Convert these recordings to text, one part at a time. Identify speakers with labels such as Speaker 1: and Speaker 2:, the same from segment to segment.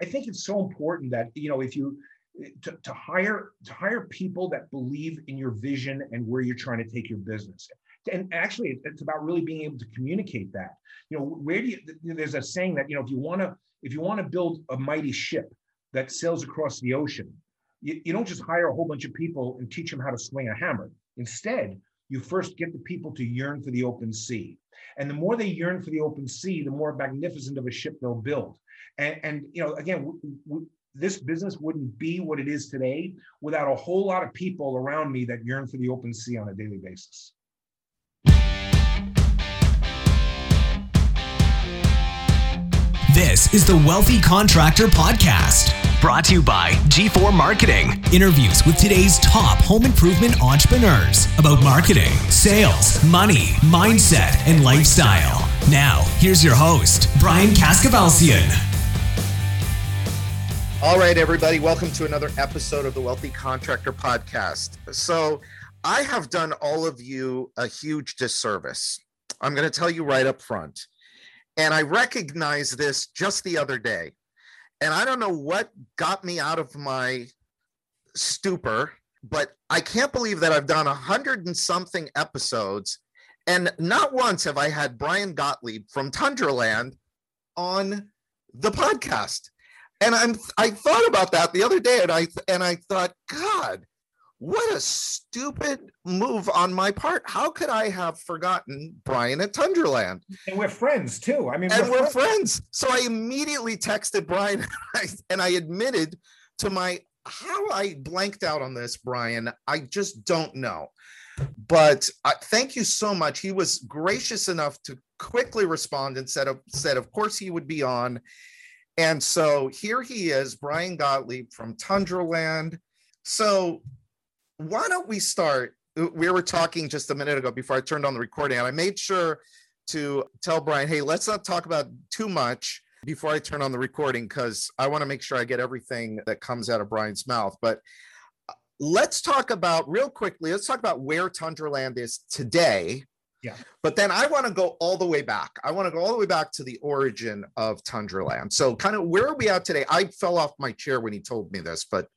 Speaker 1: I think it's so important that you know if you to, to hire to hire people that believe in your vision and where you're trying to take your business. And actually it's about really being able to communicate that. You know where do you there's a saying that you know if you want to if you want to build a mighty ship that sails across the ocean you, you don't just hire a whole bunch of people and teach them how to swing a hammer. Instead you first get the people to yearn for the open sea. And the more they yearn for the open sea the more magnificent of a ship they'll build. And, and you know again w- w- this business wouldn't be what it is today without a whole lot of people around me that yearn for the open sea on a daily basis.
Speaker 2: This is the Wealthy Contractor Podcast, brought to you by G4 Marketing. Interviews with today's top home improvement entrepreneurs about marketing, sales, money, mindset, and lifestyle. Now, here's your host, Brian Kaskavalciyan.
Speaker 3: All right, everybody, welcome to another episode of the Wealthy Contractor Podcast. So, I have done all of you a huge disservice. I'm going to tell you right up front. And I recognized this just the other day. And I don't know what got me out of my stupor, but I can't believe that I've done a hundred and something episodes. And not once have I had Brian Gottlieb from Tundraland on the podcast. And I'm I thought about that the other day and I and I thought, God, what a stupid move on my part. How could I have forgotten Brian at Tundraland?
Speaker 1: And we're friends too. I mean,
Speaker 3: and we're, we're friends. friends. So I immediately texted Brian and I admitted to my how I blanked out on this, Brian. I just don't know. But uh, thank you so much. He was gracious enough to quickly respond and said, said, of course he would be on. And so here he is, Brian Gottlieb from Tundraland. So why don't we start? We were talking just a minute ago before I turned on the recording, and I made sure to tell Brian, hey, let's not talk about too much before I turn on the recording because I want to make sure I get everything that comes out of Brian's mouth. But uh, let's talk about real quickly, let's talk about where Tundraland is today.
Speaker 1: Yeah.
Speaker 3: But then I want to go all the way back. I want to go all the way back to the origin of Tundraland. So, kind of where are we at today? I fell off my chair when he told me this, but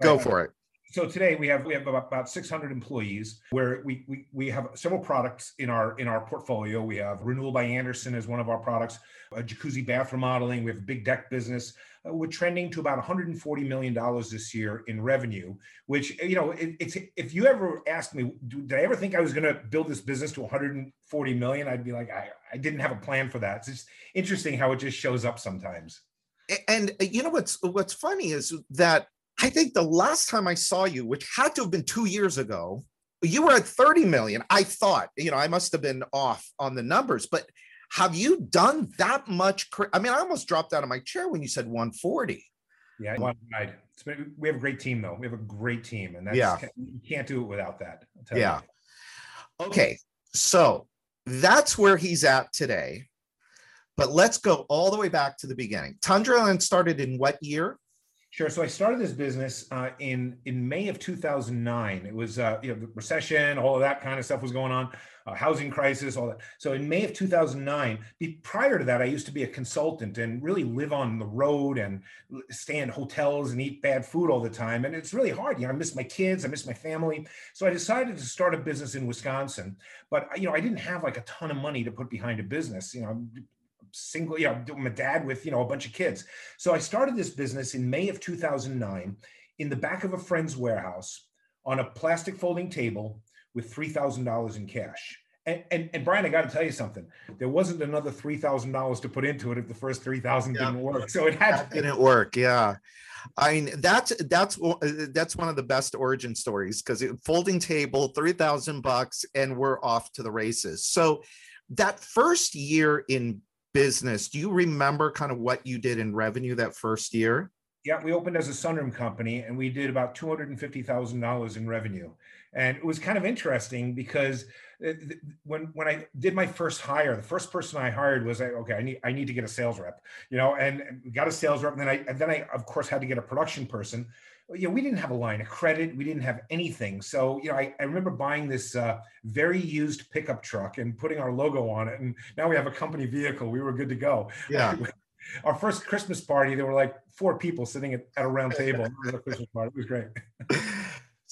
Speaker 3: go right. for it
Speaker 1: so today we have we have about, about 600 employees where we, we we have several products in our in our portfolio. We have renewal by Andersen as one of our products a jacuzzi bath remodeling we have a big deck business. Uh, we're trending to about 140 million dollars this year in revenue which you know it, it's if you ever asked me did i ever think i was going to build this business to 140 million? I'd be like I, I didn't have a plan for that. It's just interesting how it just shows up sometimes.
Speaker 3: And uh, you know what's what's funny is that I think the last time I saw you, which had to have been two years ago, you were at 30 million. I thought, you know, I must have been off on the numbers, but have you done that much? I mean, I almost dropped out of my chair when you said 140.
Speaker 1: Yeah. Been, we have a great team, though. We have a great team, and that's, yeah, you can't do it without that.
Speaker 3: Yeah. You. Okay, so that's where he's at today. But let's go all the way back to the beginning. Tundraland started in what year?
Speaker 1: Sure. So I started this business uh, in in May of 2009. It was uh, you know the recession, all of that kind of stuff was going on, uh, housing crisis, all that. So in May of 2009, prior to that, I used to be a consultant and really live on the road and stay in hotels and eat bad food all the time. And it's really hard. You know, I miss my kids, I miss my family. So I decided to start a business in Wisconsin. But you know, I didn't have like a ton of money to put behind a business. You know, single, you know, my dad with, you know, a bunch of kids. So I started this business in May of 2009 in the back of a friend's warehouse on a plastic folding table with $3,000 in cash. And, and, and, Brian, I got to tell you something. There wasn't another three thousand dollars to put into it if the first three thousand yeah. didn't work. So it had
Speaker 3: that didn't work. Yeah, I mean that's that's that's one of the best origin stories because folding table, three thousand bucks, and we're off to the races. So that first year in business, do you remember kind of what you did in revenue that first year?
Speaker 1: Yeah, we opened as a sunroom company and we did about $250,000 in revenue. And it was kind of interesting because uh, when when I did my first hire, the first person I hired was like, okay, I need I need to get a sales rep, you know, and got a sales rep. And then I and then I of course had to get a production person you know, we didn't have a line of credit. We didn't have anything. So, you know, I, I remember buying this uh, very used pickup truck and putting our logo on it. And now we have a company vehicle. We were good to go.
Speaker 3: Yeah.
Speaker 1: our first Christmas party, there were like four people sitting at, at a round table. It was a Christmas party. It was great.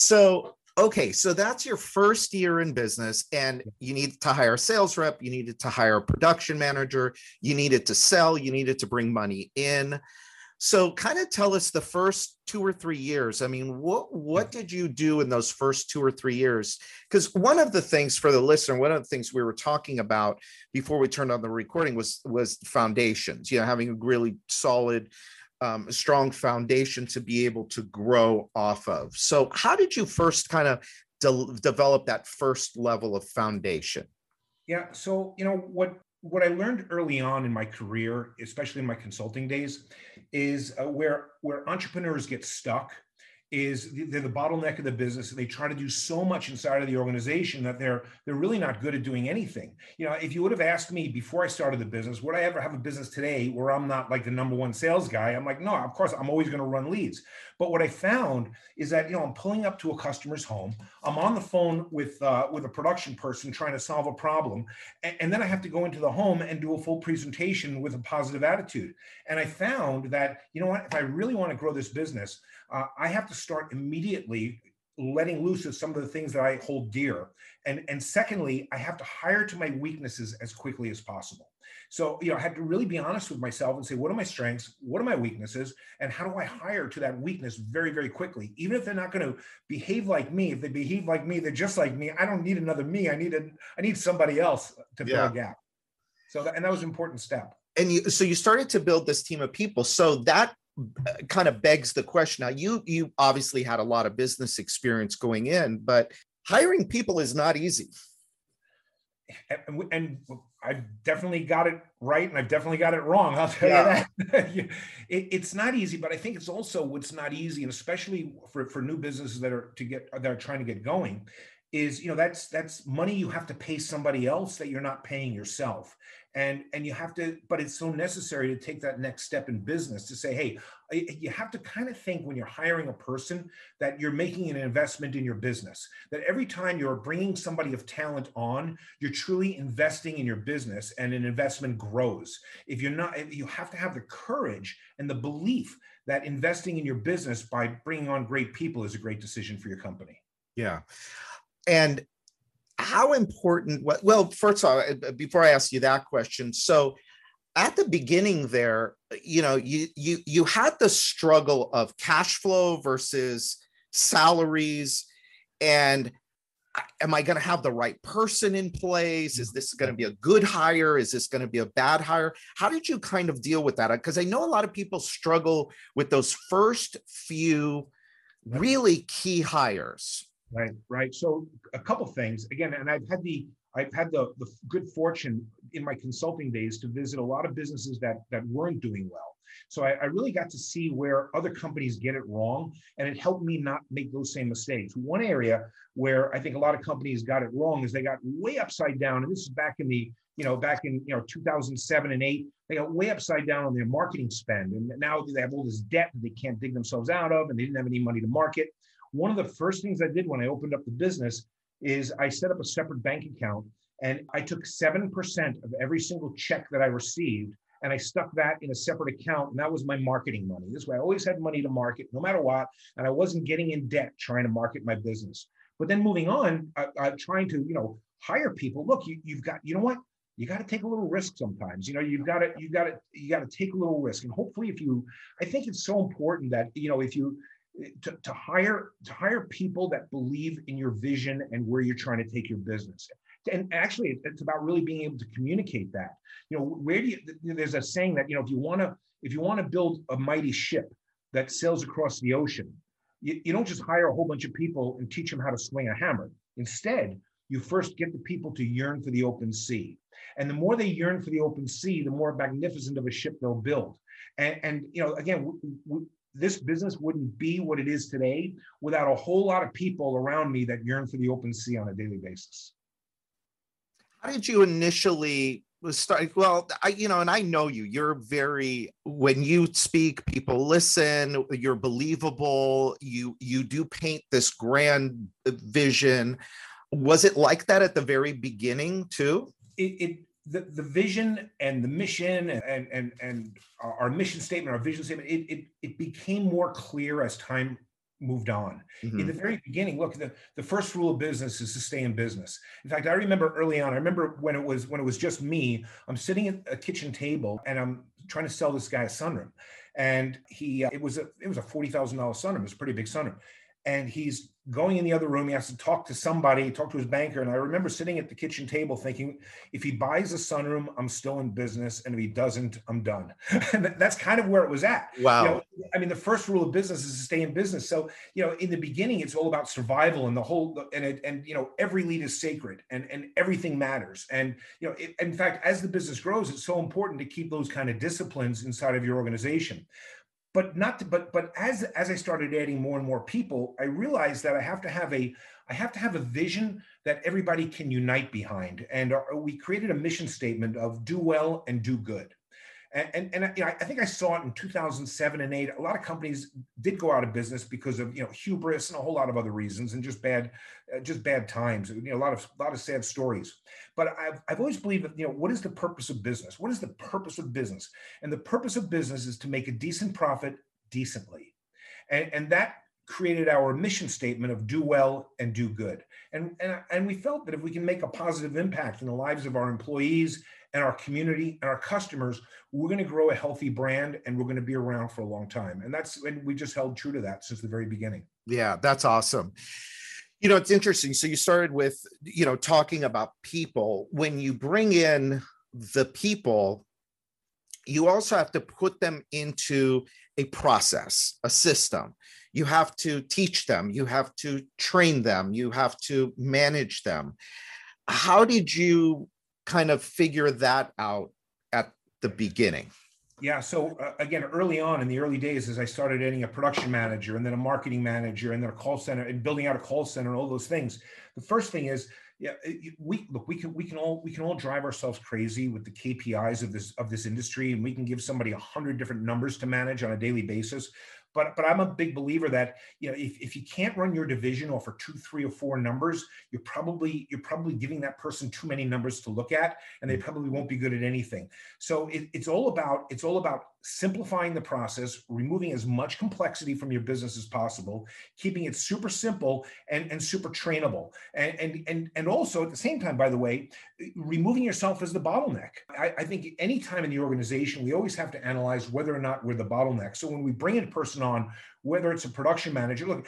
Speaker 3: So, okay, so that's your first year in business, and you need to hire a sales rep, you needed to hire a production manager, you needed to sell, you needed to bring money in. So, kind of tell us the first two or three years. I mean, what what did you do in those first two or three years? Because one of the things for the listener, one of the things we were talking about before we turned on the recording was was foundations. You know, having a really solid, um, strong foundation to be able to grow off of. So, how did you first kind of de- develop that first level of foundation?
Speaker 1: Yeah. So, you know, what what I learned early on in my career, especially in my consulting days, is uh, where where entrepreneurs get stuck is they're the bottleneck of the business. and They try to do so much inside of the organization that they're they're really not good at doing anything. You know, if you would have asked me before I started the business, would I ever have a business today where I'm not like the number one sales guy? I'm like, no, of course, I'm always going to run leads. But what I found is that you know I'm pulling up to a customer's home. I'm on the phone with uh, with a production person trying to solve a problem, and, and then I have to go into the home and do a full presentation with a positive attitude. And I found that you know what, if I really want to grow this business, uh, I have to start immediately letting loose of some of the things that I hold dear. And, and secondly, I have to hire to my weaknesses as quickly as possible. So, you know, I had to really be honest with myself and say, what are my strengths? What are my weaknesses? And how do I hire to that weakness very, very quickly? Even if they're not going to behave like me, if they behave like me, they're just like me. I don't need another me. I need a, I need somebody else to fill yeah. a gap. So, that, and that was an important step.
Speaker 3: And you, so you started to build this team of people. So that kind of begs the question. Now you you obviously had a lot of business experience going in but hiring people is not easy.
Speaker 1: And, and i've definitely got it right and i've definitely got it wrong i'll tell yeah. you that it, it's not easy but i think it's also what's not easy and especially for, for new businesses that are to get that are trying to get going is you know that's that's money you have to pay somebody else that you're not paying yourself and and you have to but it's so necessary to take that next step in business to say hey you have to kind of think when you're hiring a person that you're making an investment in your business. That every time you're bringing somebody of talent on you're truly investing in your business and an investment grows. If you're not you have to have the courage and the belief that investing in your business by bringing on great people is a great decision for your company.
Speaker 3: Yeah. And how important what well first of all uh, before i ask you that question so at the beginning there you know you you you had the struggle of cash flow versus salaries and am i going to have the right person in place? Is this going to be a good hire? Is this going to be a bad hire? How did you kind of deal with that? Because i know a lot of people struggle with those first few really key hires
Speaker 1: Right, right. So a couple things again, and I've had the I've had the the good fortune in my consulting days to visit a lot of businesses that that weren't doing well. So I, I, really got to see where other companies get it wrong, and it helped me not make those same mistakes. One area where I think a lot of companies got it wrong is they got way upside down, and this is back in the you know back in you know 2007 and 8 they got way upside down on their marketing spend and now they have all this debt that they can't dig themselves out of and they didn't have any money to market one of the first things I did when I opened up the business is I set up a separate bank account and I took 7% of every single check that I received and I stuck that in a separate account. And that was my marketing money. This way, I always had money to market no matter what. And I wasn't getting in debt trying to market my business. But then moving on, I, am trying to, you know, hire people. Look, you, you've got, you know what? You got to take a little risk sometimes. You know, you've got to, you got to, you got to take a little risk. And hopefully, if you, I think it's so important that, you know, if you, to, to hire to hire people that believe in your vision and where you're trying to take your business. And actually it's about really being able to communicate that. You know where do you there's a saying that you know if you want to if you want to build a mighty ship that sails across the ocean you, you don't just hire a whole bunch of people and teach them how to swing a hammer. Instead you first get the people to yearn for the open sea. And the more they yearn for the open sea the more magnificent of a ship they'll build. And, and you know again this business wouldn't be what it is today without a whole lot of people around me that yearn for the open sea on a daily basis.
Speaker 3: How did you initially start? Well, I, you know, and I know you, you're very, when you speak, people listen, you're believable, you, you do paint this grand vision. Was it like that at the very beginning too?
Speaker 1: It, it the, the vision and the mission and and and our mission statement, our vision statement, it it, it became more clear as time moved on. Mm-hmm. In the very beginning, look, the, the first rule of business is to stay in business. In fact, I remember early on, I remember when it was when it was just me, I'm sitting at a kitchen table and I'm trying to sell this guy a sunroom. And he uh, it was a it was a $40,000 sunroom. It was a pretty big sunroom and he's going in the other room. He has to talk to somebody, talk to his banker. And I remember sitting at the kitchen table thinking, if he buys a sunroom, I'm still in business. And if he doesn't, I'm done. and that's kind of where it was at.
Speaker 3: Wow.
Speaker 1: You know, I mean, the first rule of business is to stay in business. So, you know, in the beginning, it's all about survival and the whole, and it, and, you know, every lead is sacred and, and everything matters. And, you know, it, in fact, as the business grows, it's so important to keep those kind of disciplines inside of your organization but not to, but but as as i started adding more and more people i realized that i have to have a i have to have a vision that everybody can unite behind. And uh, we created a mission statement of do well and do good and, and, and you know, I think I saw it in 2007 and 8. A lot of companies did go out of business because of you know hubris and a whole lot of other reasons and just bad, uh, just bad times. You know, a lot of a lot of sad stories. But I've I've always believed that you know what is the purpose of business? What is the purpose of business? And the purpose of business is to make a decent profit decently, and and that created our mission statement of do well and do good. And, and, and we felt that if we can make a positive impact in the lives of our employees and our community and our customers, we're going to grow a healthy brand and we're going to be around for a long time. And that's and we just held true to that since the very beginning.
Speaker 3: Yeah, that's awesome. You know, it's interesting. So you started with, you know, talking about people. When you bring in the people, you also have to put them into a process, a system. You have to teach them, you have to train them, you have to manage them. How did you kind of figure that out at the beginning?
Speaker 1: Yeah. So uh, again, early on in the early days, as I started adding a production manager and then a marketing manager and then a call center and building out a call center and all those things, the first thing is, yeah, we look, we can we can all we can all drive ourselves crazy with the KPIs of this of this industry, and we can give somebody a hundred different numbers to manage on a daily basis. But but I'm a big believer that you know if, if you can't run your division off for two, three, or four numbers, you're probably you're probably giving that person too many numbers to look at, and they mm. probably won't be good at anything. So it, it's all about it's all about simplifying the process, removing as much complexity from your business as possible, keeping it super simple and, and super trainable. And, and, and, and also at the same time, by the way, removing yourself as the bottleneck. I, I think anytime in the organization, we always have to analyze whether or not we're the bottleneck. So when we bring a person on whether it's a production manager look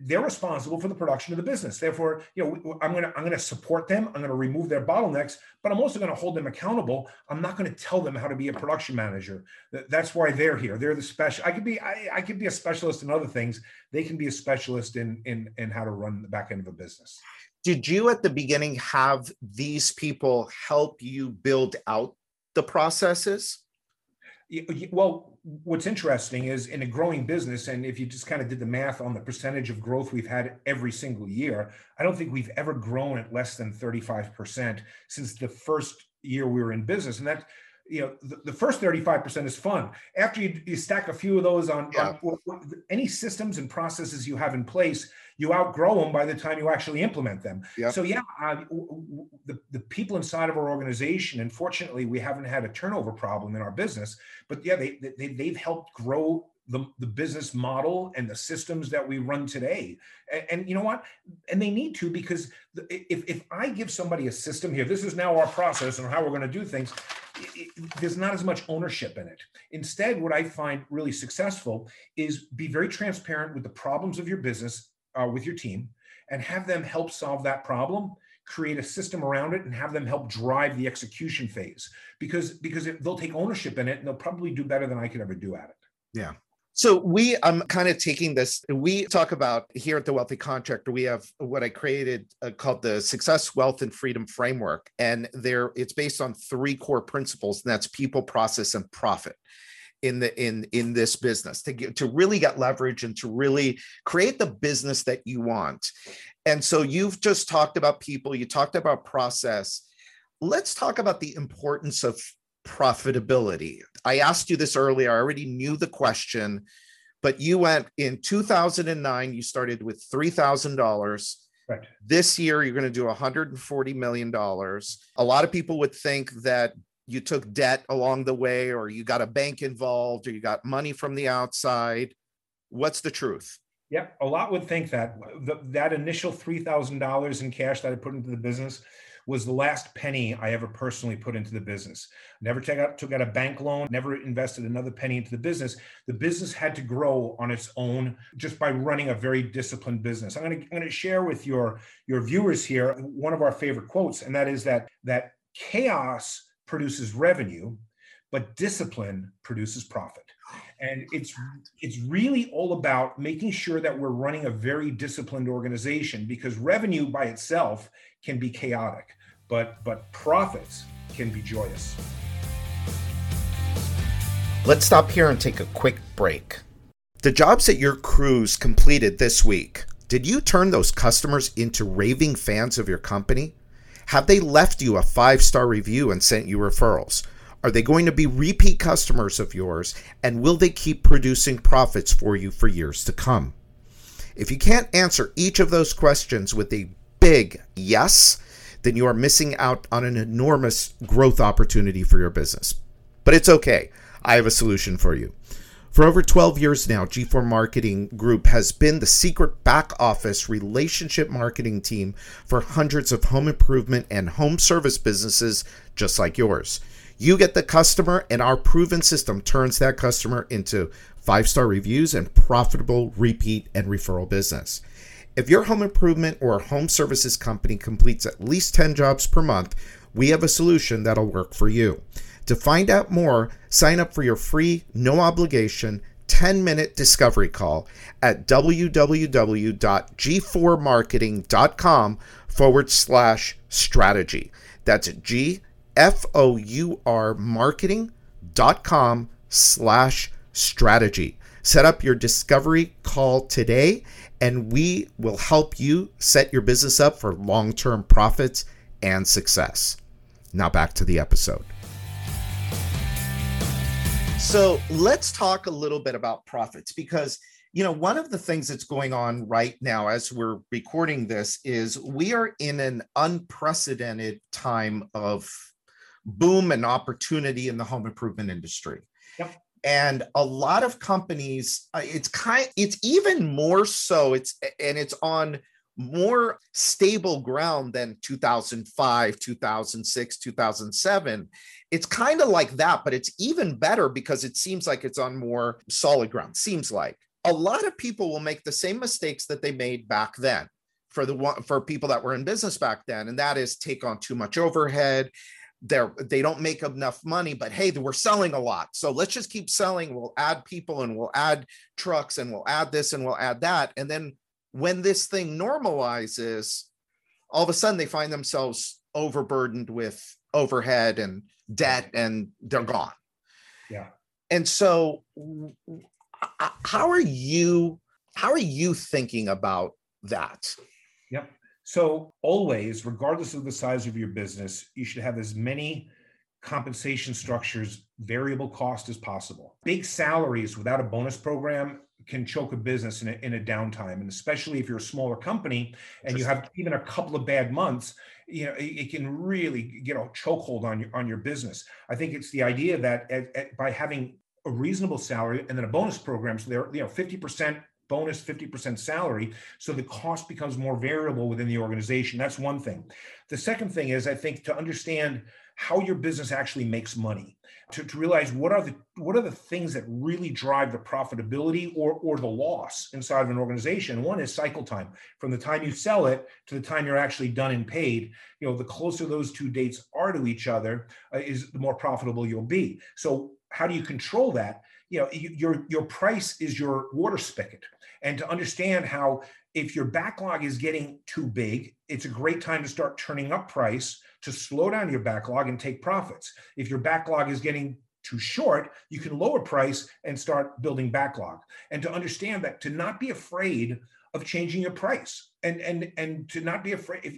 Speaker 1: they're responsible for the production of the business. Therefore you know i'm to i'm to support them. I'm to remove their bottlenecks but i'm also to hold them accountable. I'm not to tell them how to be a production manager. That's why they're here. They're the special i could be I, I could be a specialist in other things. They can be a specialist in in in how to run the back end of a business.
Speaker 3: Did you at the beginning have these people help you build out the processes
Speaker 1: well, what's interesting is in a growing business, and if you just kind of did the math on the percentage of growth we've had every single year, I don't think we've ever grown at less than 35% since the first year we were in business. And that you know the, the first 35% is fun after you, you stack a few of those on, yeah. on, any systems and processes you have in place you outgrow them by the time you actually implement them yep. so yeah uh, the, the people inside of our organization and fortunately we haven't had a turnover problem in our business but yeah they, they they've helped grow the, the business model and the systems that we run today. And, and, you know what? And they need to because if, if I give somebody a system here, this is now our process and how we're going to do things, it, it, there's not as much ownership in it. Instead, what I find really successful is be very transparent with the problems of your business uh, with your team and have them help solve that problem create a system around it and have them help drive the execution phase because because they'll take ownership in it and they'll probably do better than I could ever do at it.
Speaker 3: Yeah. So we, I'm kind of taking this. We talk about here at the Wealthy Contractor. We have what I created uh, called the Success, Wealth, and Freedom Framework, and there it's based on three core principles, and that's people, process, and profit in the in in this business to get to really get leverage and to really create the business that you want. And so you've just talked about people. You talked about process. Let's talk about the importance of profitability. I asked you this earlier. I already knew the question, but you went in 2009, you started with $3,000
Speaker 1: Right.
Speaker 3: This year, you're going to do $140 million. A lot of people would think that you took debt along the way, or you got a bank involved, or you got money from the outside. What's the truth?
Speaker 1: Yep, a lot would think that the, that initial three thousand dollars in cash that I put into the business was the last penny I ever personally put into the business. Never took out, took out a bank loan, never invested another penny into the business. The business had to grow on its own just by running a very disciplined business. I'm going to, I'm going to share with your, your viewers here one of our favorite quotes, and that is that, that chaos produces revenue, but discipline produces profit and it's it's really all about making sure that we're running a very disciplined organization because revenue by itself can be chaotic but but profits can be joyous
Speaker 3: let's stop here and take a quick break the jobs that your crews completed this week did you turn those customers into raving fans of your company have they left you a five star review and sent you referrals are they going to be repeat customers of yours? And will they keep producing profits for you for years to come? If you can't answer each of those questions with a big yes, then you are missing out on an enormous growth opportunity for your business. But it's okay. I have a solution for you. For over 12 years now, G4 Marketing Group has been the secret back office relationship marketing team for hundreds of home improvement and home service businesses just like yours. You get the customer, and our proven system turns that customer into five star reviews and profitable repeat and referral business. If your home improvement or home services company completes at least 10 jobs per month, we have a solution that'll work for you. To find out more, sign up for your free, no obligation 10 minute discovery call at www.g4marketing.com forward slash strategy. That's G F-O-U-R marketing.com slash strategy. Set up your discovery call today and we will help you set your business up for long-term profits and success. Now back to the episode. So let's talk a little bit about profits because you know one of the things that's going on right now as we're recording this is we are in an unprecedented time of boom and opportunity in the home improvement industry. Yep. And a lot of companies, uh, it's kind, it's even more so. It's and it's on more stable ground than 2005, 2006, 2007. It's kind of like that, but it's even better because it seems like it's on more solid ground. Seems like a lot of people will make the same mistakes that they made back then for the one for people that were in business back then and that is take on too much overhead they're they don't make enough money but hey we're selling a lot. So let's just keep selling. We'll add people and we'll add trucks and we'll add this and we'll add that. And then when this thing normalizes all of a sudden they find themselves overburdened with overhead and debt and they're gone.
Speaker 1: Yeah.
Speaker 3: And so how are you how are you thinking about that?
Speaker 1: Yep so, always, regardless of the size of your business, you should have as many compensation structures, variable cost as possible. Big salaries without a bonus program can choke a business in a, in a downtime. And especially if you're a smaller company and you have even a couple of bad months, you know, it, it can really get a chokehold on your, on your business. I think it's the idea that at, at, by having a reasonable salary and then a bonus program, so they're, you know, 50% bonus 50% salary so the cost becomes more variable within the organization. That's one thing. The second thing is i think to understand how your business actually makes money to, to realize what are the what are the things that really drive the profitability or or the loss inside of an organization. One is cycle time. From the time you sell it to the time you're actually done and paid you know the closer those two dates are to each other uh, is the more profitable you'll be. So how do you control that? You know your your price is your water spigot and to understand how if your backlog is getting too big it's a great time to start turning up price to slow down your backlog and take profits. If your backlog is getting too short you can lower price and start building backlog. And to understand that to not be afraid of changing your price and and and to not be afraid if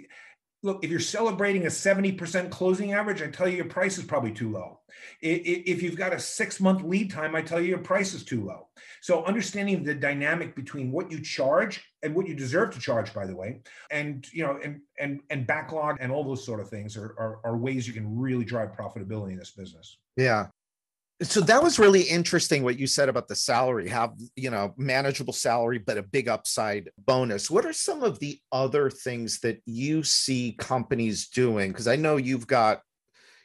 Speaker 1: look, if you're celebrating a 70% closing average, I tell you your price is probably too low. If you've got a six month lead time, I tell you your price is too low. So understanding the dynamic between what you charge and what you deserve to charge, by the way, and you know, and and and backlog and all those sort of things are, are, are ways you can really drive profitability in this business.
Speaker 3: Yeah so that was really interesting what you said about the salary have you know manageable salary but a big upside bonus. What are some of the other things that you see companies doing? Because i know you've got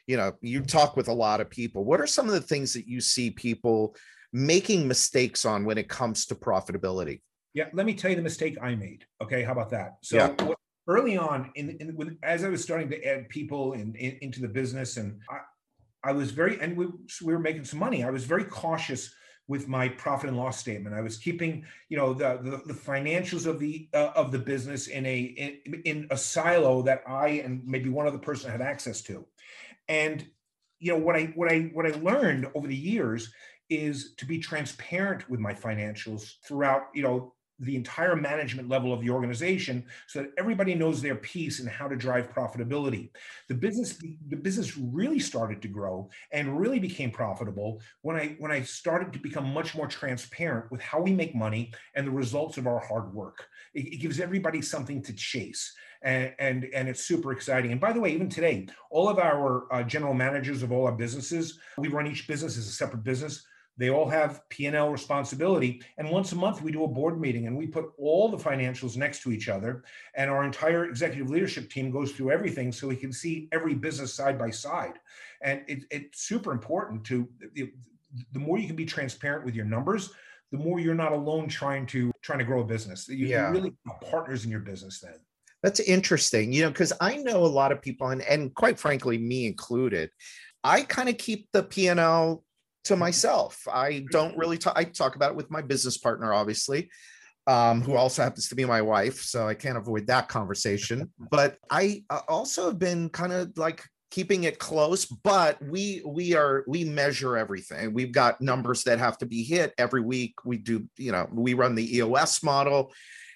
Speaker 3: you know you talk with a lot of people. What are some of the things that you see people making mistakes on when it comes to profitability?
Speaker 1: Yeah let me tell you the mistake i made okay? How about that? So yeah. early on in, in, as i was starting to add people in, in, into the business and I, I was very, and we, we were making some money. I was very cautious with my profit and loss statement. I was keeping, you know, the the, the financials of the uh, of the business in a in, in, a silo that I and maybe one other person had access to. And you know what I what I what I learned over the years is to be transparent with my financials throughout, you know, the entire management level of the organization so that everybody knows their piece and how to drive profitability. The business the business really started to grow and really became profitable when i when i started to become much more transparent with how we make money and the results of our hard work. It, it gives everybody something to chase and, and and it's super exciting. And by the way even today all of our uh, general managers of all our businesses we run each business as a separate business they all have P&L responsibility. And once a month, we do a board meeting and we put all the financials next to each other. And our entire executive leadership team goes through everything so we can see every business side by side. And it, it's super important to, the more you can be transparent with your numbers, the more you're not alone trying to trying to grow a business. You, yeah. really partners in your business then.
Speaker 3: That's interesting, you know, because I know a lot of people, and, and quite frankly, me included, I kind of keep the P&L to myself. I don't really talk, I talk about it with my business partner, obviously, um, who also happens to be my wife. So I can't avoid that conversation. But I uh, also have been kind of like keeping it close but we we are we measure everything we've got numbers that have to be hit every week we do you know we run the eos model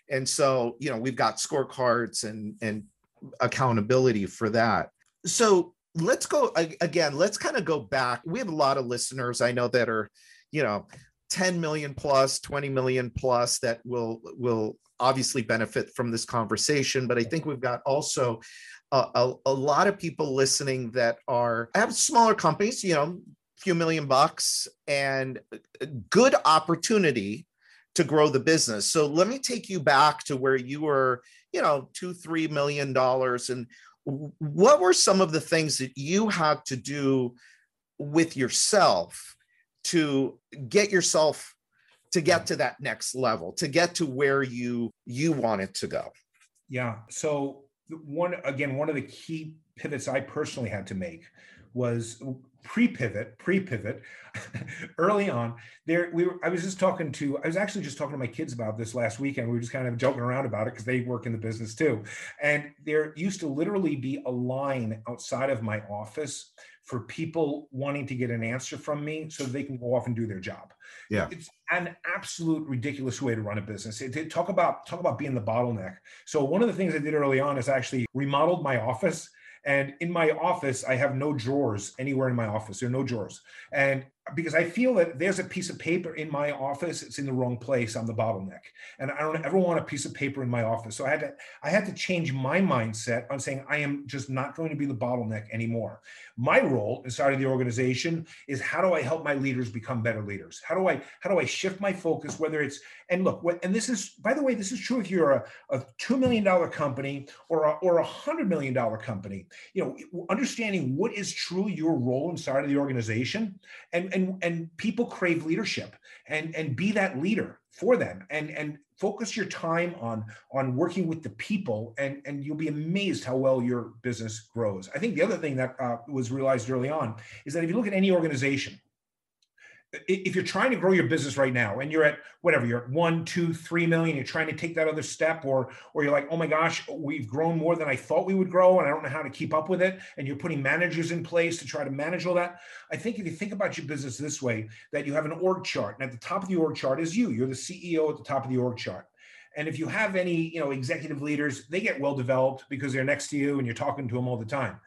Speaker 3: and so you know we've got scorecards and and accountability for that so let's go again let's kind of go back. We have a lot of listeners i know that are you know 10 million plus 20 million plus that will will obviously benefit from this conversation but i think we've got also a, a, a lot of people listening that are have smaller companies you know few million bucks and good opportunity to grow the business. So let me take you back to where you were you know two three million dollars and what were some of the things that you had to do with yourself to get yourself to get to that next level to get to where you you wanted to go?
Speaker 1: Yeah. So one again one of the key pivots i personally had to make was pre-pivot, pre-pivot, early on. There, we were. I was just talking to. I was actually just talking to my kids about this last weekend. We were just kind of joking around about it because they work in the business too. And there used to literally be a line outside of my office for people wanting to get an answer from me so they can go off and do their job.
Speaker 3: Yeah,
Speaker 1: it's an absolute ridiculous way to run a business. It, it, talk about talk about being the bottleneck. So one of the things I did early on is actually remodeled my office and in my office, I have no drawers anywhere in my office. There are no drawers. And because I feel that there's a piece of paper in my office, it's in the wrong place. I'm the bottleneck, and I don't ever want a piece of paper in my office. So I had to I had to change my mindset on saying I am just not going to be the bottleneck anymore. My role inside of the organization is how do I help my leaders become better leaders? How do I how do I shift my focus? Whether it's and look, what, and this is by the way, this is true if you're a, a two million dollar company or a, or a hundred million dollar company. You know, understanding what is truly your role inside of the organization and and and people crave leadership and and be that leader for them. And and focus your time on on working with the people and and you'll be amazed how well your business grows. I think the other thing that uh, was realized early on is that if you look at any organization if you're trying to grow your business right now and you're at whatever you're at one two three million you're trying to take that other step or or you're like oh my gosh we've grown more than i thought we would grow and i don't know how to keep up with it and you're putting managers in place to try to manage all that. I think if you think about your business this way that you have an org chart and at the top of the org chart is you. You're the ceo at the top of the org chart. And if you have any, you know, executive leaders, they get well developed because they're next to you and you're talking to them all the time.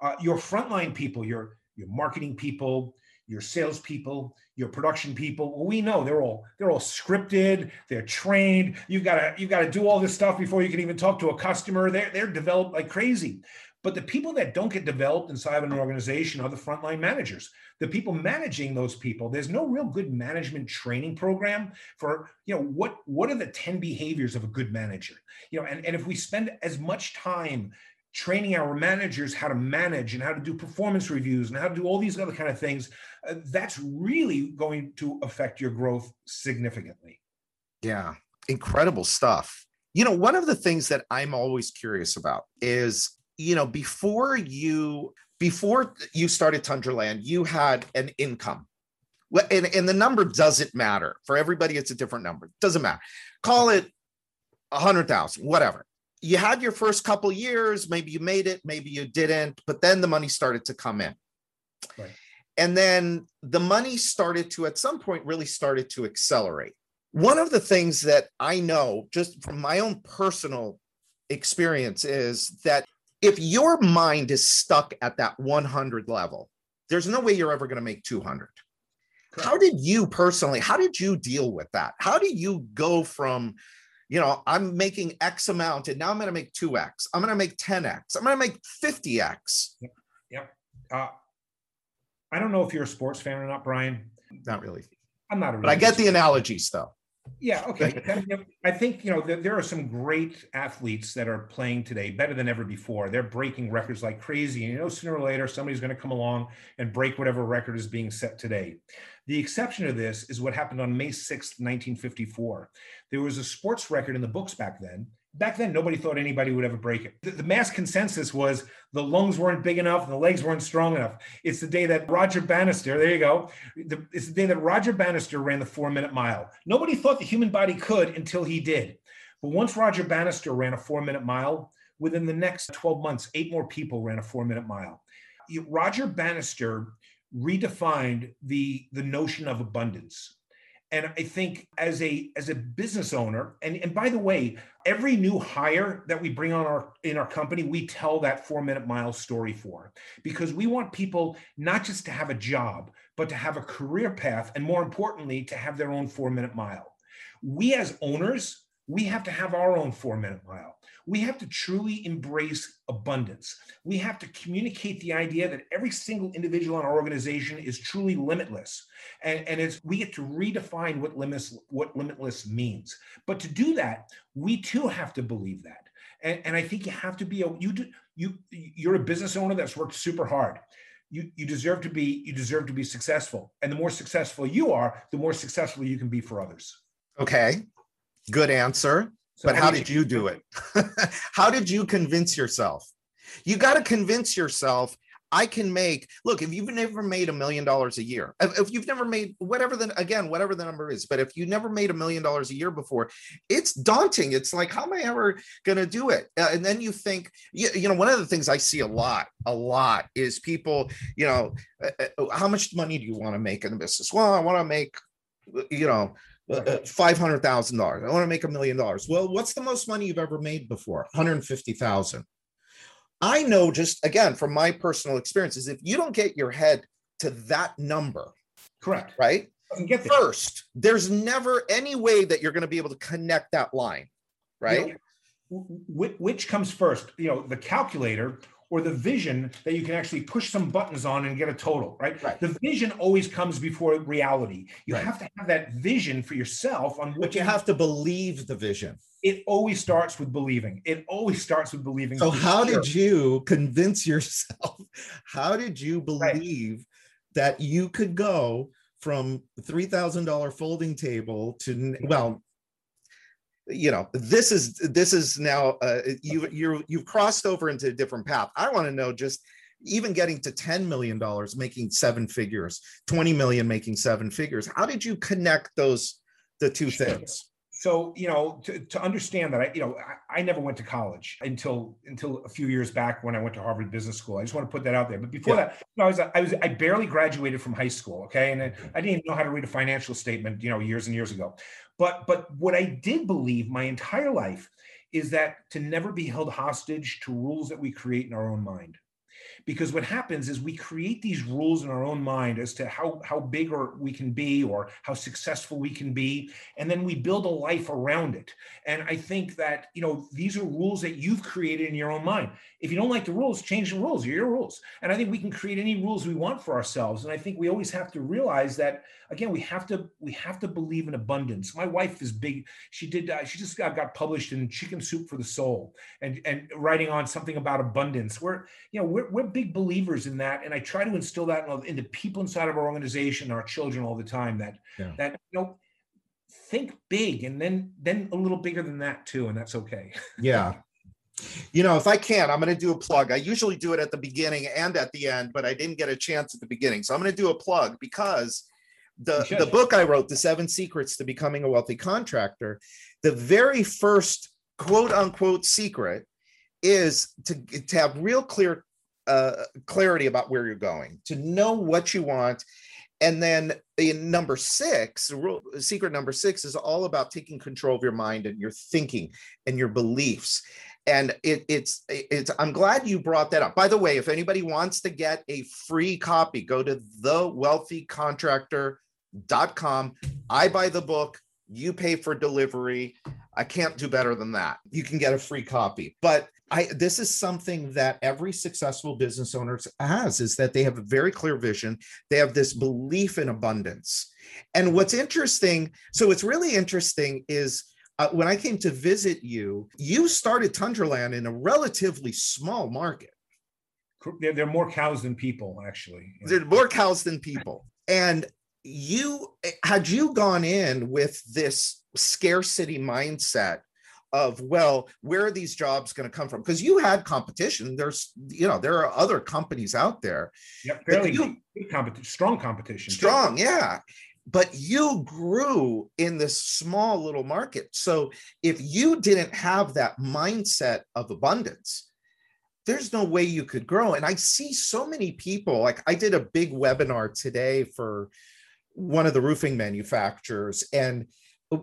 Speaker 1: Uh, your frontline people, your your marketing people, your salespeople, your production people. Well, we know they're all they're all scripted, they're trained. You've got to you've got to do all this stuff before you can even talk to a customer. They're they're developed like crazy. But the people that don't get developed inside of an organization are the frontline managers. The people managing those people, there's no real good management training program for, you know, what what are the 10 behaviors of a good manager? You know, and, and if we spend as much time training our managers how to manage and how to do performance reviews and how to do all these other kind of things uh, that's really going to affect your growth significantly.
Speaker 3: Yeah. Incredible stuff. You know one of the things that i'm always curious about is you know before you before you started tundraland you had an income. And, and the number doesn't matter. For everybody it's a different number. Doesn't matter. Call it a hundred thousand whatever you had your first couple years, maybe you made it, maybe you didn't, but then the money started to come in. Right. And then the money started to, at some point, really started to accelerate. One of the things that I know just from my own personal experience is that if your mind is stuck at that 100 level, there's no way you're ever going to make 200. Correct. How did you personally, how did you deal with that? How do you go from you know, I'm making X amount and now I'm going to make 2X. I'm going to make 10X. I'm going to make 50X.
Speaker 1: Yep. yep. Uh, I don't know if you're a sports fan or not, Brian.
Speaker 3: Not really.
Speaker 1: I'm not.
Speaker 3: Really but I get the analogies though.
Speaker 1: Yeah. Okay. I think you know there are some great athletes that are playing today better than ever before. They're breaking records like crazy, and you know sooner or later somebody's going to come along and break whatever record is being set today. The exception to this is what happened on May 6th, 1954. There was a sports record in the books back then. Back then, nobody thought anybody would ever break it. The, the mass consensus was the lungs weren't big enough and the legs weren't strong enough. It's the day that Roger Bannister, there you go. The, it's the day that Roger Bannister ran the four minute mile. Nobody thought the human body could until he did. But once Roger Bannister ran a four minute mile, within the next 12 months, eight more people ran a four minute mile. Roger Bannister redefined the the notion of abundance and i think as a as a business owner and and by the way every new hire that we bring on our in our company we tell that 4 minute mile story for. Because we want people not just to have a job but to have a career path and more importantly to have their own 4 minute mile. We as owners we have to have our own 4 minute mile we have to truly embrace abundance. We have to communicate the idea that every single individual in our organization is truly limitless. And, and it's we get to redefine what limitless, what limitless means. But to do that, we too have to believe that. And, and I think you have to be a you do, you you're a business owner that's worked super hard. You, you deserve to be you deserve to be successful and the more successful you are the more successful you can be for others
Speaker 3: okay good answer so but how, did you, do it? how did you convince yourself? You got to convince yourself I can make, look, if you've never made a million dollars a year, if you've never made whatever the, again, whatever the number is, but if you never made a million dollars a year before, it's daunting. It's like, how am I ever going to do it? Uh, and then you think, you, you know, one of the things I see a lot, a lot is people, you know, uh, uh how much money do you want to make in the business? Well, I want to make, you know, Uh, five hundred thousand dollars. I want to make a million dollars. Well, what's the most money you've ever made before? One hundred fifty thousand. I know just again from my personal experiences, if you don't get your head to that number,
Speaker 1: correct,
Speaker 3: right? Get first. There's never any way that you're going to be able to connect that line, right? You
Speaker 1: know, which comes first? You know, the calculator or the vision that you can actually push some buttons on and get a total, right? right. The vision always comes before reality. You right. have to have that vision for yourself on
Speaker 3: what but you have to believe the vision.
Speaker 1: It always starts with believing. It always starts with believing.
Speaker 3: So how sure. did you convince yourself? How did you believe right. that you could go from $3,000 folding table to well, you know this is this is now uh, you you you've crossed over into a different path. I want to know just even getting to 10 million dollars making seven figures 20 million making seven figures how did you connect those the two things
Speaker 1: So, you know, to, to understand that I, you know, I, I, never went to college until until a few years back when I went to Harvard Business School. I just want to put that out there. But before yeah. that, you know, I was I was I barely graduated from high school. Okay. And I, I didn't even know how to read a financial statement, you know, years and years ago. But but what I did believe my entire life is that to never be held hostage to rules that we create in our own mind because what happens is we create these rules in our own mind as to how how big or we can be or how successful we can be and then we build a life around it. And i think that you know these are rules that you've created in your own mind. If you don't like the rules change the rules. You're your rules. And i think we can create any rules we want for ourselves. And i think we always have to realize that again we have to we have to believe in abundance. My wife is big. She did uh, she just got, got published in chicken soup for the soul and and writing on something about abundance. We're you know we're, we're big believers in that, and I try to instill that in the people inside of our organization, our children, all the time. That yeah. that you know, think big, and then then a little bigger than that too, and that's okay.
Speaker 3: Yeah. You know, if I can, I'm going to do a plug. I usually do it at the beginning and at the end, but I didn't get a chance at the beginning. So I'm going to do a plug because the the book I wrote, The Seven Secrets to Becoming a Wealthy Contractor, the very first quote unquote secret is to, to have real clear uh, clarity about where you're going, to know what you want. And then in number six, rule, secret number six is all about taking control of your mind and your thinking and your beliefs. And it, it's it's I'm glad you brought that up. By the way, if anybody wants to get a free copy, go to thewealthycontractor.com. I buy the book, you pay for delivery. I can't do better than that. You can get a free copy. But I this is something that every successful business owner has is that they have a very clear vision. They have this belief in abundance. And what's interesting, so what's really interesting is uh, when I came to visit you, you started Tundraland in a relatively small market.
Speaker 1: There, there are more cows than people, actually.
Speaker 3: There are more cows than people. And you had you gone in with this scarcity mindset of well where are these jobs going to come from? Because you had competition. There's you know there are other companies out there.
Speaker 1: Yeah fairly you, competition strong competition
Speaker 3: strong yeah. But you grew in this small little market. So if you didn't have that mindset of abundance there's no way you could grow. And i see so many people like i did a big webinar today for one of the roofing manufacturers and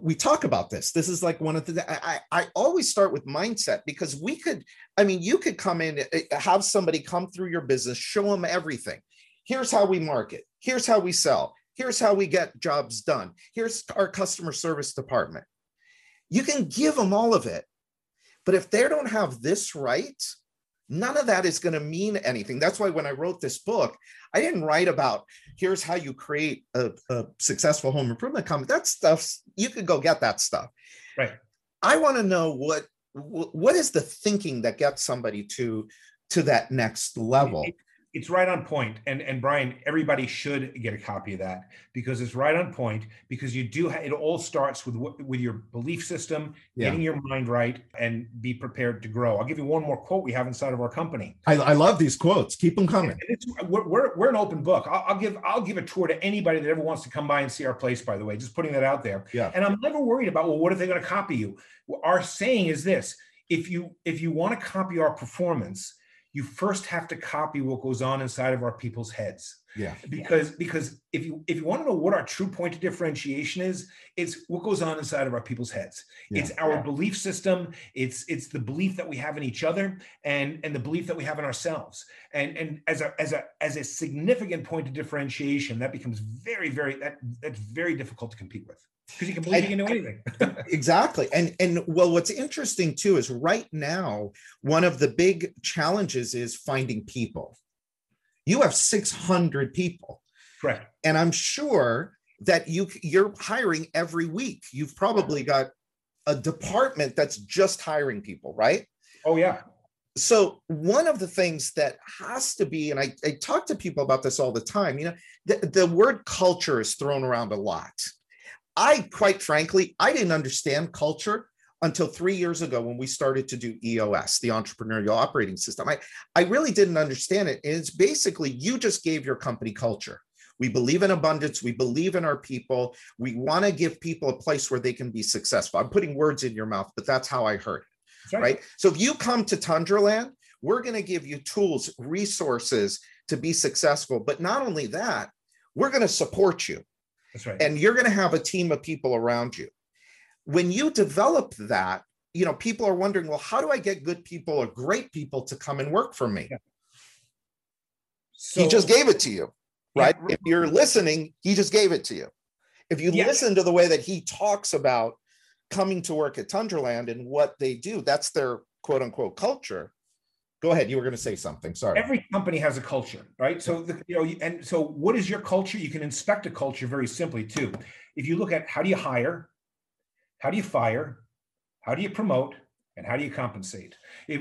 Speaker 3: we talk about this. This is like one of the I, I always start with mindset because we could i mean you could come in eh, have somebody come through your business show them everything. Here's how we market. Here's how we sell. Here's how we get jobs done. Here's our customer service department. You can give them all of it but if they don't have this right none of that is going to mean anything. That's why when I wrote this book, I didn't write about here's how you create a, a successful home improvement company. That stuff you could go get that stuff.
Speaker 1: Right.
Speaker 3: I want to know what what is the thinking that gets somebody to to that next level
Speaker 1: it's right on point and and brian everybody should get a copy of that because it's right on point because you do ha- it all starts with with your belief system yeah. getting your mind right and be prepared to grow. I'll give you one more quote we have inside of our company.
Speaker 3: I, I love these quotes. Keep them coming.
Speaker 1: We're, we're, we're, an open book. I'll, I'll, give i'll give a tour to anybody that ever wants to come by and see our place by the way just putting that out there.
Speaker 3: Yeah.
Speaker 1: And i'm never worried about well what if they're going to copy you? Our saying is this if you if you want to copy our performance you first have to copy what goes on inside of our people's heads
Speaker 3: yeah
Speaker 1: because because if you if you want to know what our true point of differentiation is it's what goes on inside of our people's heads yeah. it's our yeah. belief system it's it's the belief that we have in each other and and the belief that we have in ourselves and and as a as a as a significant point of differentiation that becomes very very that that's very difficult to compete with because you can believe and, you can do anything.
Speaker 3: exactly. And and well, what's interesting too is right now, one of the big challenges is finding people. You have 600 people.
Speaker 1: Correct.
Speaker 3: And I'm sure that you you're hiring every week. You've probably got a department that's just hiring people, right?
Speaker 1: Oh yeah.
Speaker 3: So one of the things that has to be, and I, I talk to people about this all the time, you know, the, the word culture is thrown around a lot I quite frankly, I didn't understand culture until three years ago when we started to do EOS, the entrepreneurial operating system. I, I really didn't understand it. It's basically you just gave your company culture. We believe in abundance. We believe in our people. We want to give people a place where they can be successful. I'm putting words in your mouth, but that's how I heard it. Right. right. So if you come to Tundraland, we're going to give you tools, resources to be successful. But not only that, we're going to support you.
Speaker 1: That's right.
Speaker 3: And you're going to have a team of people around you. When you develop that, you know, people are wondering, well, how do I get good people or great people to come and work for me? Yeah. So, he just gave it to you, right? Yeah. If you're listening, he just gave it to you. If you yeah. listen to the way that he talks about coming to work at Tundraland and what they do, that's their quote unquote culture go ahead you were going to say something sorry
Speaker 1: every company has a culture right so the, you know and so what is your culture you can inspect a culture very simply too if you look at how do you hire how do you fire? How do you promote? And how do you compensate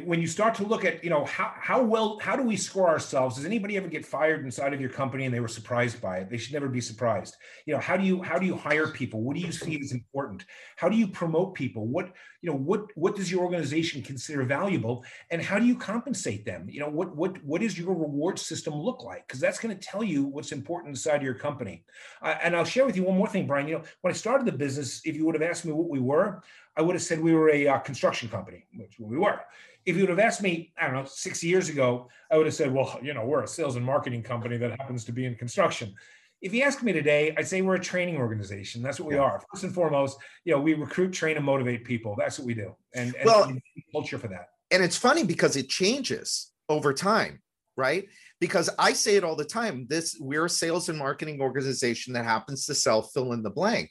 Speaker 1: when you start to look at you know how, how well how do we score ourselves? Does anybody ever get fired inside of your company and they were surprised by it? They should never be surprised. You know how do you how do you hire people? What do you see as important? How do you promote people? What you know what what does your organization consider valuable? And how do you compensate them? You know what what what does your reward system look like? Because that's going to tell you what's important inside of your company. Uh, and i'll share with you one more thing brian. You know when i started the business if you would have asked me what we were I would have said we were a uh, construction company, which we were. If you would have asked me, I don't know, six years ago, I would have said, well, you know, we're a sales and marketing company that happens to be in construction. If you ask me today, I'd say we're a training organization. That's what we are. First and foremost, you know, we recruit, train, and motivate people. That's what we do. And, and well, culture for that.
Speaker 3: And it's funny because it changes over time, right? Because I say it all the time. This we're a sales and marketing organization that happens to sell fill in the blank.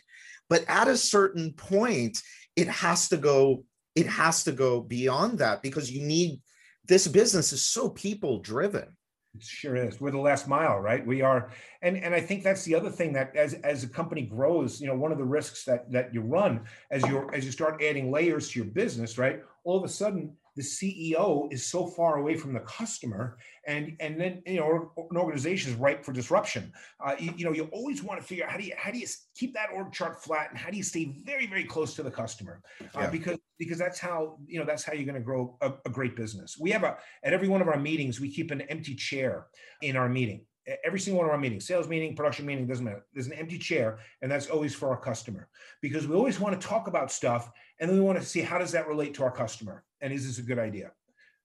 Speaker 3: But at a certain point, it has to go it has to go beyond that because you need this business is so people driven
Speaker 1: it sure is. We're the last mile right? We are. And and i think that's the other thing that as as a company grows you know one of the risks that that you run as you as you start adding layers to your business right? All of a sudden the CEO is so far away from the customer, and and then you know an organization is ripe for disruption. Uh, you, you, know you always want to figure out how do you how do you keep that org chart flat, and how do you stay very very close to the customer, uh, yeah. because because that's how you know that's how you're going to grow a, a great business. We have a at every one of our meetings we keep an empty chair in our meeting every single one of our meetings, sales meeting, production meeting, doesn't matter. There's an empty chair, and that's always for our customer because we always want to talk about stuff, and then we want to see how does that relate to our customer, and is this a good idea?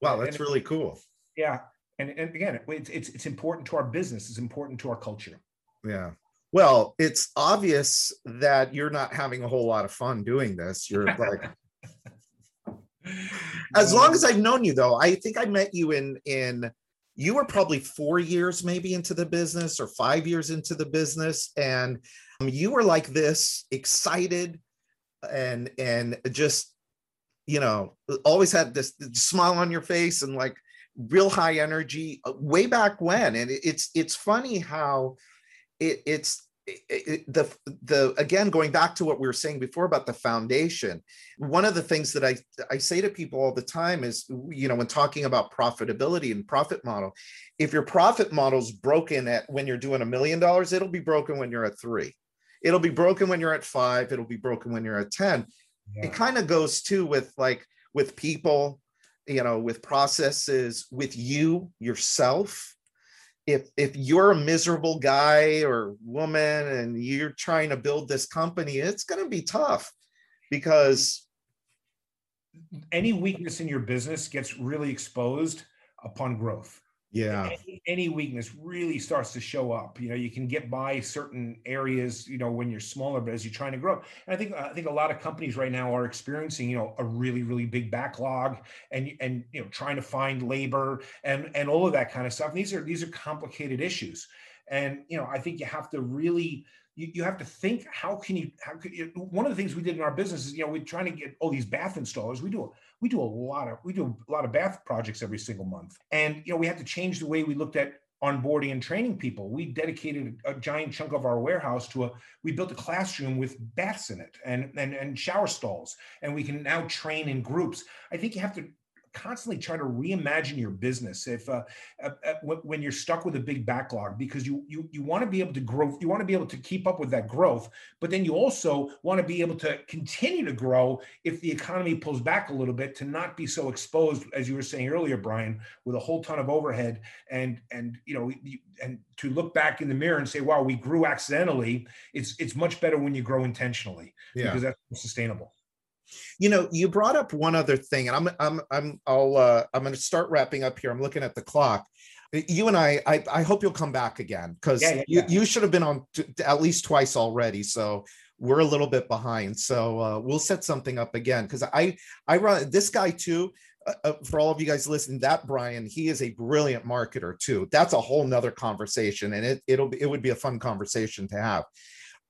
Speaker 3: Wow, that's and, really cool.
Speaker 1: Yeah, and and again, it's it's it's important to our business. It's important to our culture.
Speaker 3: Yeah. Well, it's obvious that you're not having a whole lot of fun doing this. You're like. as long as I've known you, though, I think I met you in in you were probably four years maybe into the business or five years into the business and um, you were like this excited and and just you know always had this smile on your face and like real high energy uh, way back when. And it's it's funny how it, it's it, the the again going back to what we were saying before about the foundation one of the things that i i say to people all the time is you know when talking about profitability and profit model if your profit model is broken at when you're doing a million dollars it'll be broken when you're at three. It'll be broken when you're at five. It'll be broken when you're at 10 yeah. it kind of goes too with like with people you know with processes with you yourself if if you're a miserable guy or woman and you're trying to build this company it's going to be tough because
Speaker 1: any weakness in your business gets really exposed upon growth
Speaker 3: yeah.
Speaker 1: Any, any, weakness really starts to show up. You know you can get by certain areas you know when you're smaller but as you're trying to grow. And i think i think a lot of companies right now are experiencing you know a really really big backlog and and you know trying to find labor and and all of that kind of stuff. And these are these are complicated issues. And you know i think you have to really you, you have to think how can you how could you, one of the things we did in our business is you know we're trying to get all these bath installers. We do we do a lot of we do a lot of bath projects every single month. And you know we had to change the way we looked at onboarding and training people. We dedicated a giant chunk of our warehouse to a we built a classroom with baths in it and and, and shower stalls. And we can now train in groups. I think you have to constantly try to reimagine your business if uh, uh, uh when you're stuck with a big backlog because you you you want to be able to grow you want to be able to keep up with that growth but then you also want to be able to continue to grow if the economy pulls back a little bit to not be so exposed as you were saying earlier Brian with a whole ton of overhead and and you know and to look back in the mirror and say wow we grew accidentally it's it's much better when you grow intentionally yeah. because that's sustainable
Speaker 3: you know, you brought up one other thing, and I'm I'm I'm I'll uh, I'm going to start wrapping up here. I'm looking at the clock. You and I, I, I hope you'll come back again because yeah, yeah, you, yeah. you should have been on t- at least twice already. So we're a little bit behind. So uh, we'll set something up again because I I run this guy too. Uh, uh, for all of you guys listening, that Brian, he is a brilliant marketer too. That's a whole nother conversation, and it it'll be, it would be a fun conversation to have.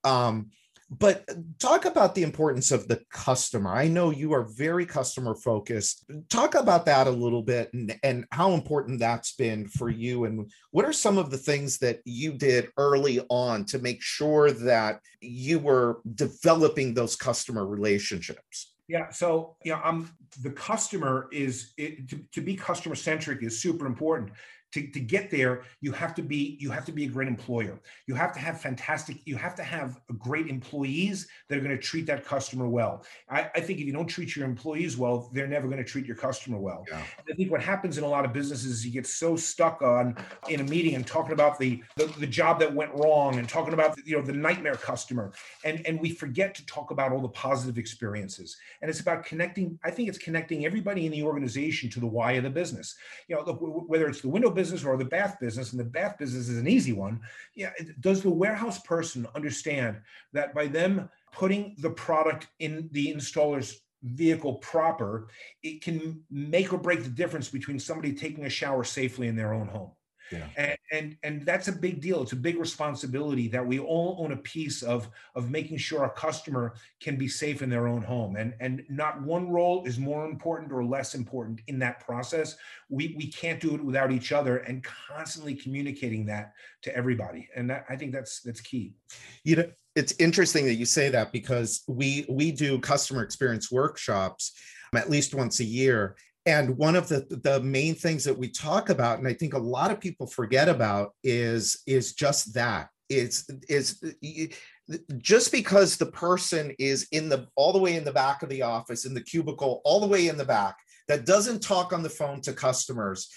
Speaker 3: Um, but talk about the importance of the customer. I know you are very customer focused. Talk about that a little bit and, and how important that's been for you. And what are some of the things that you did early on to make sure that you were developing those customer relationships?
Speaker 1: Yeah. So, yeah, I'm the customer is it, to, to be customer centric is super important to, to get there you have to be you have to be a great employer. You have to have fantastic you have to have great employees that are going to treat that customer well. I, I think if you don't treat your employees well they're never going to treat your customer well. Yeah. i think what happens in a lot of businesses is you get so stuck on in a meeting and talking about the, the the job that went wrong and talking about you know the nightmare customer and and we forget to talk about all the positive experiences. And it's about connecting i think it's connecting everybody in the organization to the why of the business. You know look, whether it's the window business business or the bath business, and the bath business is an easy one. Yeah, does the warehouse person understand that by them putting the product in the installer's vehicle proper, it can make or break the difference between somebody taking a shower safely in their own home? Yeah. And, and and that's a big deal. It's a big responsibility that we all own a piece of of making sure our customer can be safe in their own home. And and not one role is more important or less important in that process. We we can't do it without each other and constantly communicating that to everybody. And that I think that's that's key.
Speaker 3: You know, it's interesting that you say that because we we do customer experience workshops at least once a year and one of the the main things that we talk about and i think a lot of people forget about is is just that. Is is just because the person is in the all the way in the back of the office in the cubicle all the way in the back that doesn't talk on the phone to customers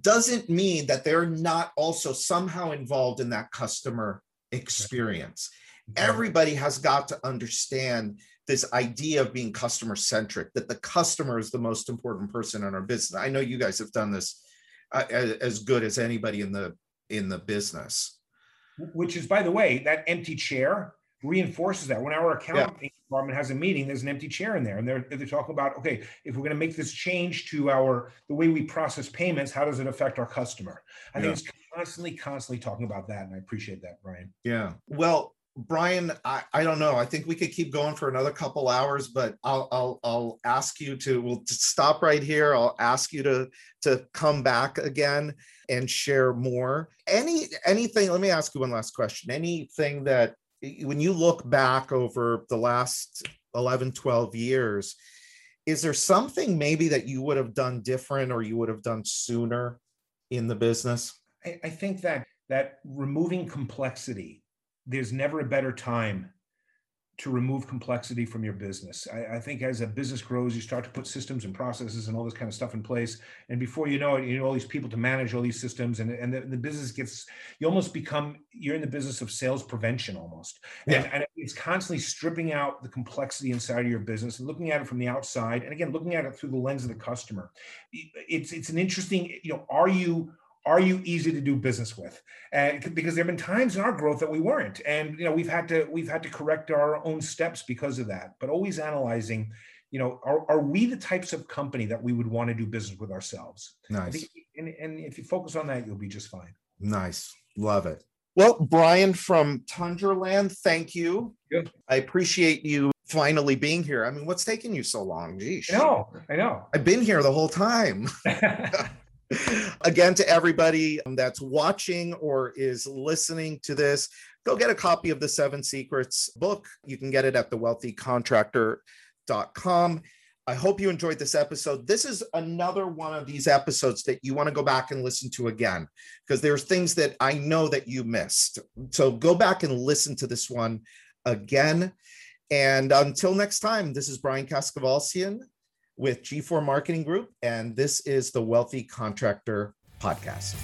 Speaker 3: doesn't mean that they're not also somehow involved in that customer experience. Everybody has got to understand this idea of being customer centric that the customer is the most important person in our business. I know you guys have done this uh, as good as anybody in the in the business.
Speaker 1: Which is by the way that empty chair reinforces that. When our accounting yeah. department has a meeting there's an empty chair in there and they're they're talking about okay if we're going to make this change to our the way we process payments how does it affect our customer? I yeah. think it's constantly constantly talking about that and i appreciate that brian
Speaker 3: yeah. Well Brian, I, I don't know. I think we could keep going for another couple hours, but I'll I'll I'll ask you to we'll stop right here. I'll ask you to to come back again and share more. Any anything, let me ask you one last question. Anything that when you look back over the last 11, 12 years, is there something maybe that you would have done different or you would have done sooner in the business?
Speaker 1: I, I think that that removing complexity there's never a better time to remove complexity from your business. I, I, think as a business grows, you start to put systems and processes and all this kind of stuff in place. And before you know it, you know all these people to manage all these systems, and, and the, the business gets you almost become you're in the business of sales prevention almost. Yeah. And, and it's constantly stripping out the complexity inside of your business and looking at it from the outside. And again, looking at it through the lens of the customer. It's it's an interesting, you know, are you are you easy to do business with? And because there have been times in our growth that we weren't. And you know we've had to we've had to correct our own steps because of that. But always analyzing you know are, are we the types of company that we would want to do business with ourselves?
Speaker 3: Nice. think,
Speaker 1: and, and if you focus on that you'll be just fine.
Speaker 3: Nice. Love it. Well brian from tundraland thank you. Good. i appreciate you finally being here. I mean what's taking you so long? Geez
Speaker 1: i know i know.
Speaker 3: I've been here the whole time Again, to everybody um, that's watching or is listening to this, go get a copy of the Seven Secrets book. You can get it at thewealthycontractor.com. I hope you enjoyed this episode. This is another one of these episodes that you want to go back and listen to again because there's things that I know that you missed. So go back and listen to this one again. And until next time, this is Brian Kaskavalciyan with G4 Marketing Group, and this is the Wealthy Contractor Podcast.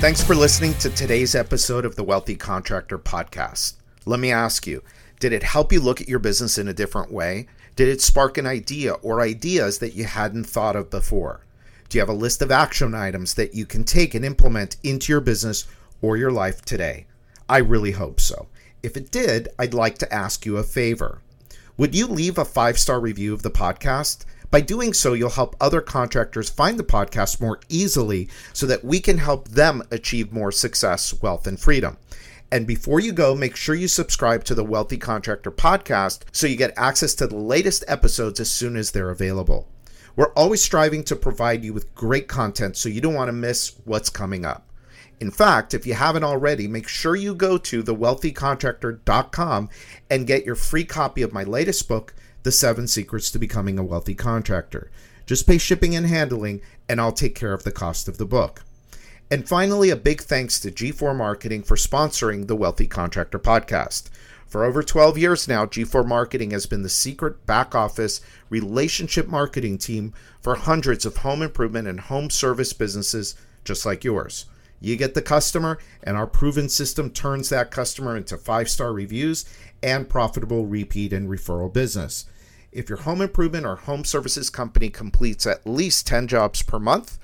Speaker 3: Thanks for listening to today's episode of the Wealthy Contractor Podcast. Let me ask you, did it help you look at your business in a different way? Did it spark an idea or ideas that you hadn't thought of before? Do you have a list of action items that you can take and implement into your business or your life today? I really hope so. If it did, I'd like to ask you a favor. Would you leave a five star review of the podcast? By doing so, you'll help other contractors find the podcast more easily so that we can help them achieve more success, wealth, and freedom. And before you go, make sure you subscribe to the Wealthy Contractor podcast so you get access to the latest episodes as soon as they're available. We're always striving to provide you with great content so you don't want to miss what's coming up. In fact, if you haven't already, make sure you go to thewealthycontractor.com and get your free copy of my latest book, The Seven Secrets to Becoming a Wealthy Contractor. Just pay shipping and handling, and I'll take care of the cost of the book. And finally, a big thanks to G4 Marketing for sponsoring the Wealthy Contractor podcast. For over 12 years now, G4 Marketing has been the secret back office relationship marketing team for hundreds of home improvement and home service businesses just like yours. You get the customer, and our proven system turns that customer into five star reviews and profitable repeat and referral business. If your home improvement or home services company completes at least 10 jobs per month,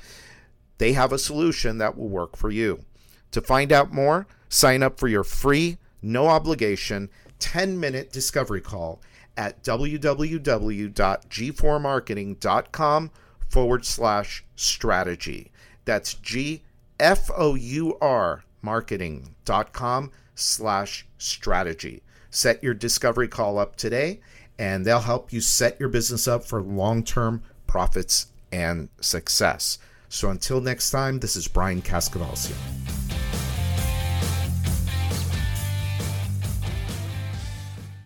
Speaker 3: they have a solution that will work for you. To find out more, sign up for your free, no obligation 10 minute discovery call at www.g4marketing.com forward slash strategy. That's G F O U R marketing.com slash strategy. Set your discovery call up today, and they'll help you set your business up for long term profits and success. So until next time, this is Brian Kaskavalciyan.